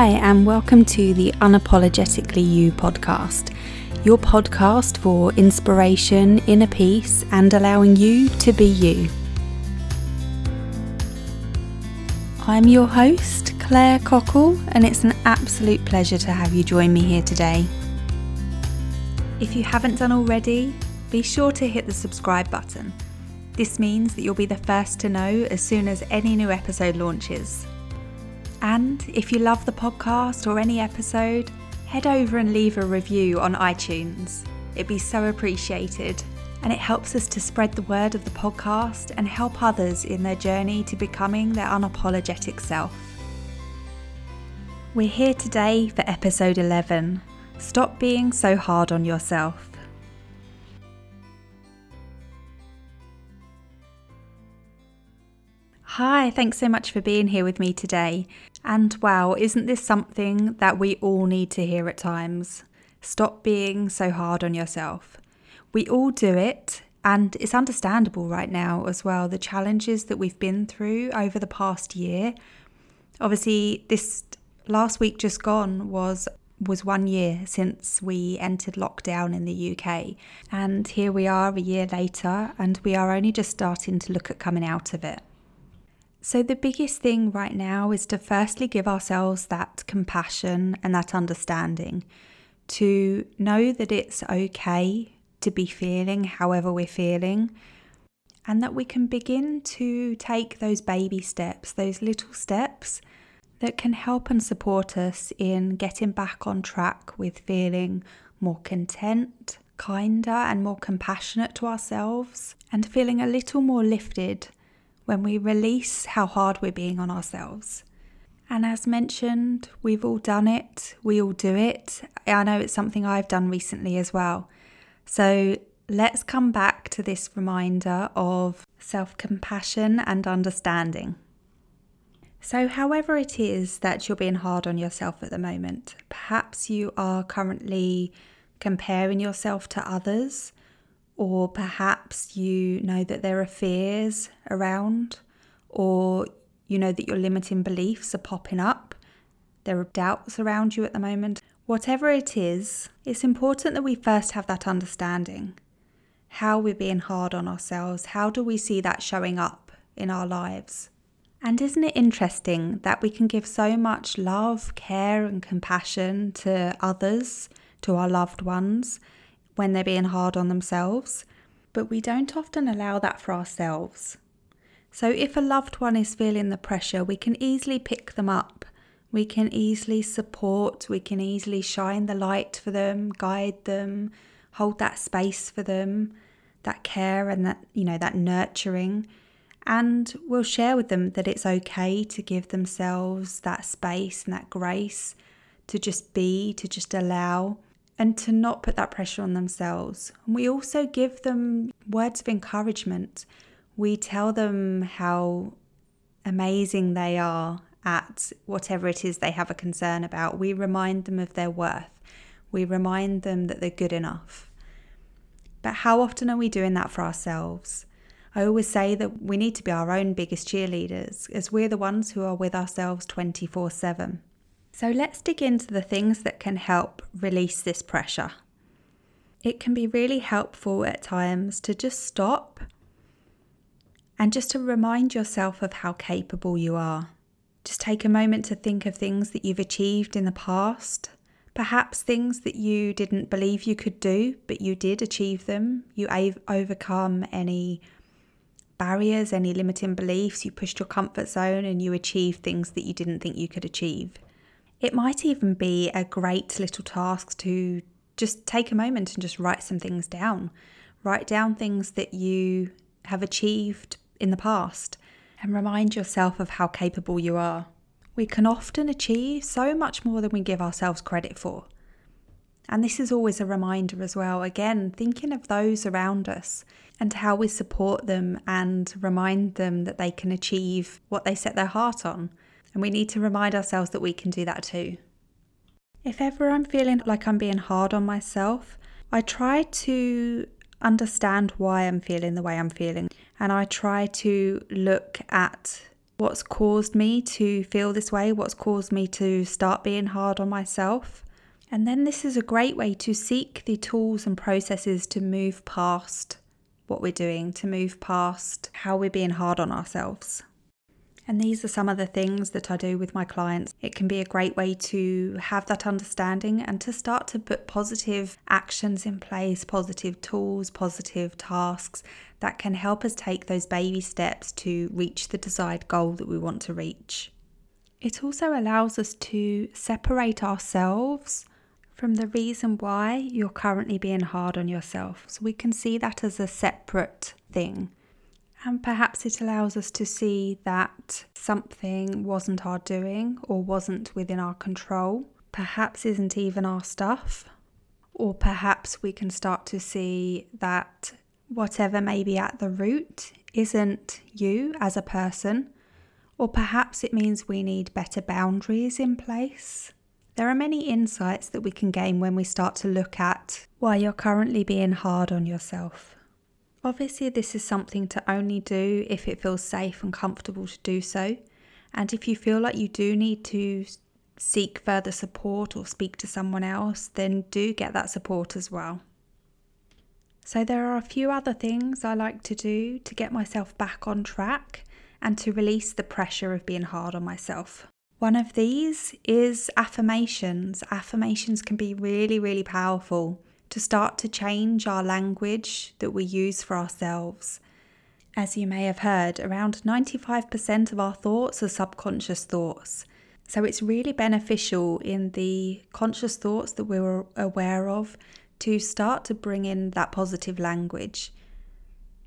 Hi, and welcome to the Unapologetically You podcast, your podcast for inspiration, inner peace, and allowing you to be you. I'm your host, Claire Cockle, and it's an absolute pleasure to have you join me here today. If you haven't done already, be sure to hit the subscribe button. This means that you'll be the first to know as soon as any new episode launches. And if you love the podcast or any episode, head over and leave a review on iTunes. It'd be so appreciated, and it helps us to spread the word of the podcast and help others in their journey to becoming their unapologetic self. We're here today for episode 11 Stop Being So Hard on Yourself. Hi, thanks so much for being here with me today. And wow, isn't this something that we all need to hear at times? Stop being so hard on yourself. We all do it, and it's understandable right now as well. The challenges that we've been through over the past year. Obviously, this last week just gone was was one year since we entered lockdown in the UK. And here we are a year later, and we are only just starting to look at coming out of it. So, the biggest thing right now is to firstly give ourselves that compassion and that understanding to know that it's okay to be feeling however we're feeling, and that we can begin to take those baby steps, those little steps that can help and support us in getting back on track with feeling more content, kinder, and more compassionate to ourselves, and feeling a little more lifted when we release how hard we're being on ourselves. And as mentioned, we've all done it, we all do it. I know it's something I've done recently as well. So let's come back to this reminder of self compassion and understanding. So, however, it is that you're being hard on yourself at the moment, perhaps you are currently comparing yourself to others or perhaps you know that there are fears around, or you know that your limiting beliefs are popping up. There are doubts around you at the moment. Whatever it is, it's important that we first have that understanding. How we're being hard on ourselves, how do we see that showing up in our lives? And isn't it interesting that we can give so much love, care, and compassion to others, to our loved ones, when they're being hard on themselves, but we don't often allow that for ourselves. So, if a loved one is feeling the pressure, we can easily pick them up. We can easily support, we can easily shine the light for them, guide them, hold that space for them, that care and that, you know, that nurturing. And we'll share with them that it's okay to give themselves that space and that grace to just be, to just allow and to not put that pressure on themselves. We also give them words of encouragement. We tell them how amazing they are at whatever it is they have a concern about. We remind them of their worth. We remind them that they're good enough. But how often are we doing that for ourselves? I always say that we need to be our own biggest cheerleaders, as we're the ones who are with ourselves 24 7. So let's dig into the things that can help release this pressure. It can be really helpful at times to just stop and just to remind yourself of how capable you are. Just take a moment to think of things that you've achieved in the past, perhaps things that you didn't believe you could do, but you did achieve them. You overcome any barriers, any limiting beliefs, you pushed your comfort zone and you achieved things that you didn't think you could achieve. It might even be a great little task to just take a moment and just write some things down. Write down things that you have achieved in the past and remind yourself of how capable you are. We can often achieve so much more than we give ourselves credit for. And this is always a reminder as well, again, thinking of those around us and how we support them and remind them that they can achieve what they set their heart on. And we need to remind ourselves that we can do that too. If ever I'm feeling like I'm being hard on myself, I try to understand why I'm feeling the way I'm feeling. And I try to look at what's caused me to feel this way, what's caused me to start being hard on myself. And then this is a great way to seek the tools and processes to move past what we're doing, to move past how we're being hard on ourselves. And these are some of the things that I do with my clients. It can be a great way to have that understanding and to start to put positive actions in place, positive tools, positive tasks that can help us take those baby steps to reach the desired goal that we want to reach. It also allows us to separate ourselves from the reason why you're currently being hard on yourself. So we can see that as a separate thing. And perhaps it allows us to see that something wasn't our doing or wasn't within our control, perhaps isn't even our stuff. Or perhaps we can start to see that whatever may be at the root isn't you as a person, or perhaps it means we need better boundaries in place. There are many insights that we can gain when we start to look at why you're currently being hard on yourself. Obviously, this is something to only do if it feels safe and comfortable to do so. And if you feel like you do need to seek further support or speak to someone else, then do get that support as well. So, there are a few other things I like to do to get myself back on track and to release the pressure of being hard on myself. One of these is affirmations. Affirmations can be really, really powerful to start to change our language that we use for ourselves. As you may have heard, around 95% of our thoughts are subconscious thoughts. So it's really beneficial in the conscious thoughts that we're aware of to start to bring in that positive language.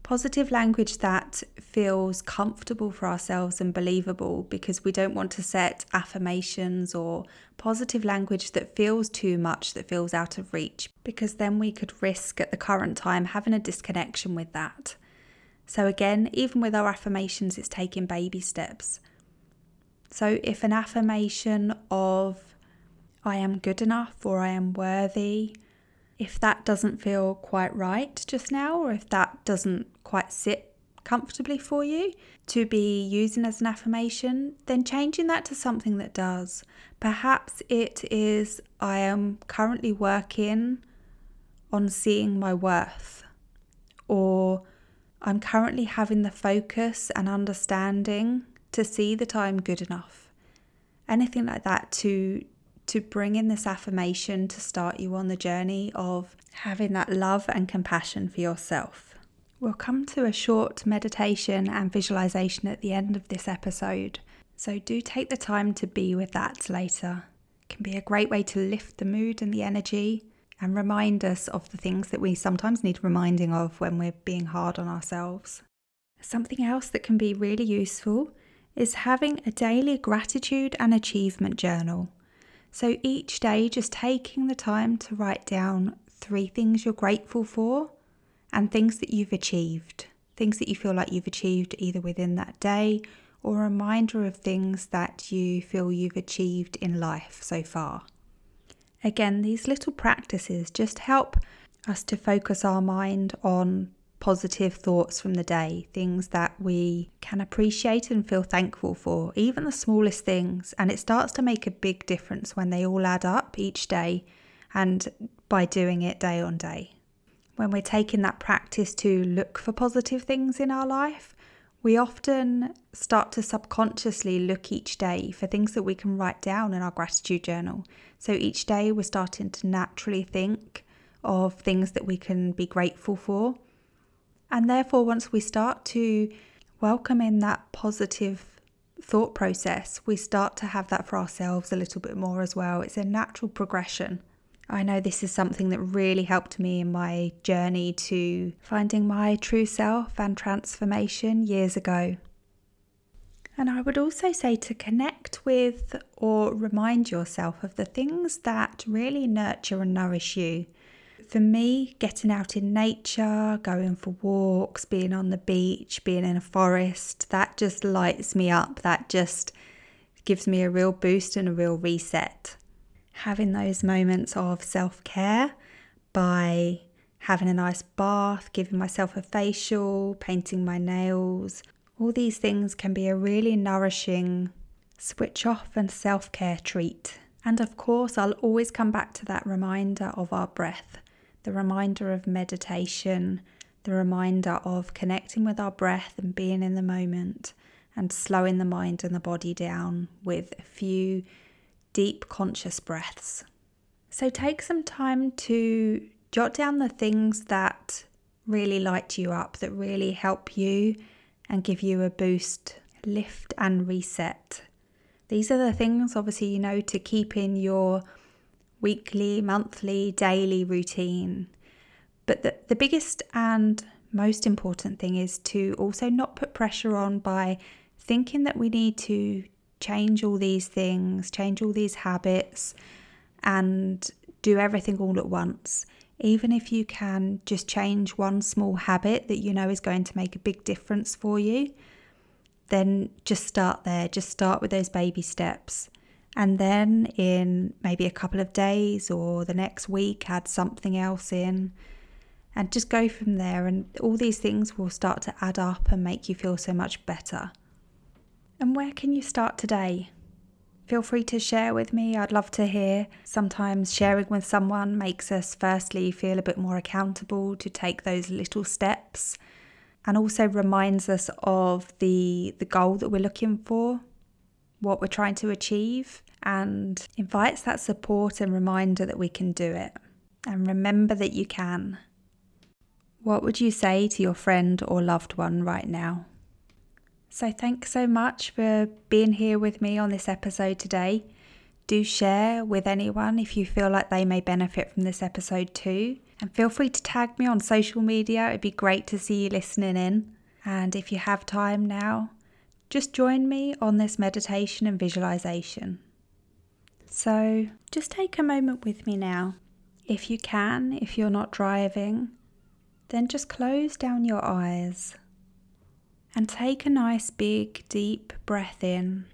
Positive language that feels comfortable for ourselves and believable because we don't want to set affirmations or positive language that feels too much, that feels out of reach, because then we could risk at the current time having a disconnection with that. So, again, even with our affirmations, it's taking baby steps. So, if an affirmation of I am good enough or I am worthy if that doesn't feel quite right just now, or if that doesn't quite sit comfortably for you to be using as an affirmation, then changing that to something that does. Perhaps it is I am currently working on seeing my worth, or I'm currently having the focus and understanding to see that I'm good enough. Anything like that to to bring in this affirmation to start you on the journey of having that love and compassion for yourself. We'll come to a short meditation and visualization at the end of this episode, so do take the time to be with that later. It can be a great way to lift the mood and the energy and remind us of the things that we sometimes need reminding of when we're being hard on ourselves. Something else that can be really useful is having a daily gratitude and achievement journal. So each day, just taking the time to write down three things you're grateful for and things that you've achieved, things that you feel like you've achieved either within that day or a reminder of things that you feel you've achieved in life so far. Again, these little practices just help us to focus our mind on positive thoughts from the day, things that we can appreciate and feel thankful for, even the smallest things. And it starts to make a big difference when they all add up each day and by doing it day on day. When we're taking that practice to look for positive things in our life, we often start to subconsciously look each day for things that we can write down in our gratitude journal. So each day we're starting to naturally think of things that we can be grateful for and therefore, once we start to welcome in that positive thought process, we start to have that for ourselves a little bit more as well. It's a natural progression. I know this is something that really helped me in my journey to finding my true self and transformation years ago. And I would also say to connect with or remind yourself of the things that really nurture and nourish you for me, getting out in nature, going for walks, being on the beach, being in a forest, that just lights me up. That just gives me a real boost and a real reset. Having those moments of self care by having a nice bath, giving myself a facial, painting my nails, All these things can be a really nourishing switch off and self care treat. And of course, I'll always come back to that reminder of our breath, the reminder of meditation, the reminder of connecting with our breath and being in the moment and slowing the mind and the body down with a few deep conscious breaths. So take some time to jot down the things that really light you up, that really help you and give you a boost, lift and reset. These are the things, obviously, you know, to keep in your weekly, monthly, daily routine. But the, the biggest and most important thing is to also not put pressure on by thinking that we need to change all these things, change all these habits, and do everything all at once. Even if you can just change one small habit that you know is going to make a big difference for you, then just start there. Just start with those baby steps. And then in maybe a couple of days or the next week, add something else in and just go from there. And all these things will start to add up and make you feel so much better. And where can you start today? Feel free to share with me. I'd love to hear. Sometimes sharing with someone makes us, firstly, feel a bit more accountable to take those little steps and also reminds us of the, the goal that we're looking for, what we're trying to achieve, and invites that support and reminder that we can do it. And remember that you can. What would you say to your friend or loved one right now? So, thanks so much for being here with me on this episode today. Do share with anyone if you feel like they may benefit from this episode too. And feel free to tag me on social media. It'd be great to see you listening in. And if you have time now, just join me on this meditation and visualization. So, just take a moment with me now. If you can, if you're not driving, then just close down your eyes and take a nice big deep breath in,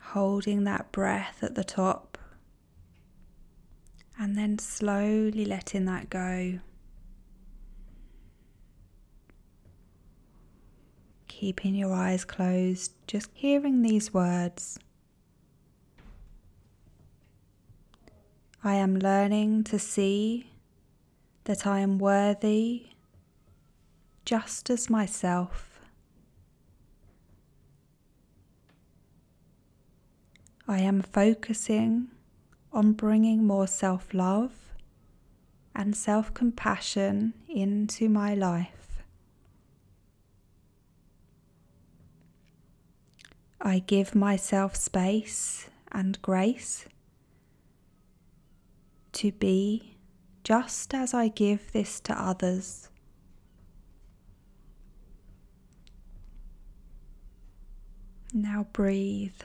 holding that breath at the top, and then slowly letting that go. Keeping your eyes closed, just hearing these words. I am learning to see that I am worthy just as myself. I am focusing on bringing more self love and self compassion into my life. I give myself space and grace to be just as I give this to others. Now breathe.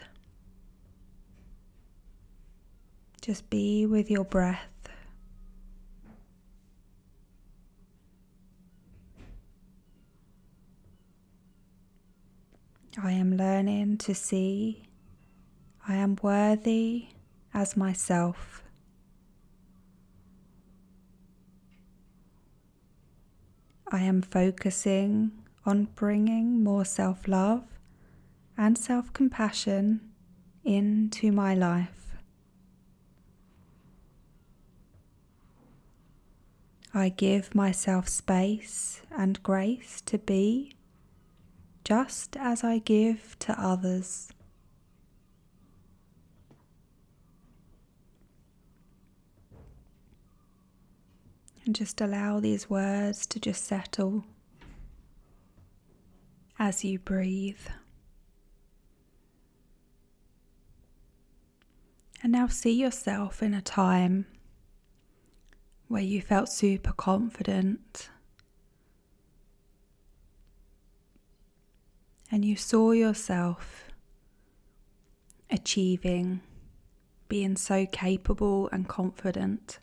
Just be with your breath. I am learning to see I am worthy as myself. I am focusing on bringing more self love and self compassion into my life. I give myself space and grace to be just as I give to others. And just allow these words to just settle as you breathe. And now see yourself in a time where you felt super confident and you saw yourself achieving, being so capable and confident.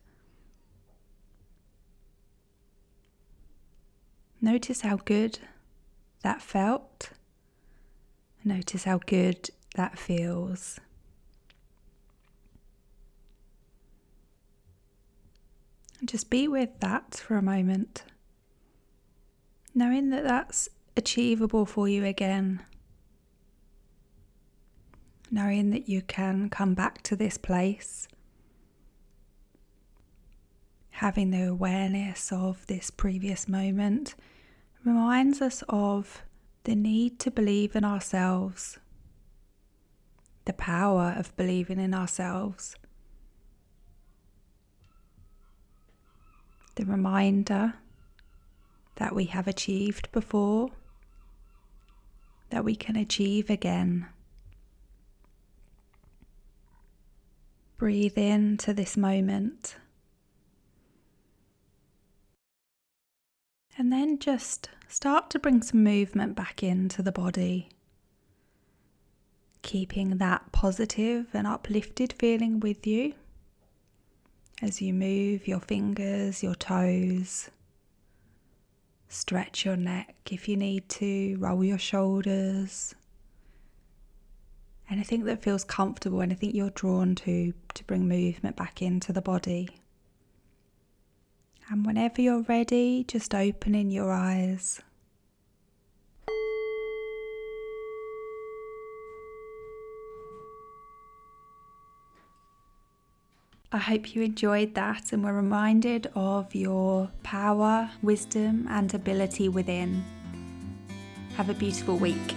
Notice how good that felt. Notice how good that feels. And just be with that for a moment, knowing that that's achievable for you again. Knowing that you can come back to this place, having the awareness of this previous moment reminds us of the need to believe in ourselves, the power of believing in ourselves, the reminder that we have achieved before, that we can achieve again. Breathe into this moment. And then just start to bring some movement back into the body. Keeping that positive and uplifted feeling with you as you move your fingers, your toes. Stretch your neck if you need to, roll your shoulders. Anything that feels comfortable, anything you're drawn to to bring movement back into the body. And whenever you're ready, just opening your eyes. I hope you enjoyed that and were reminded of your power, wisdom, and ability within. Have a beautiful week.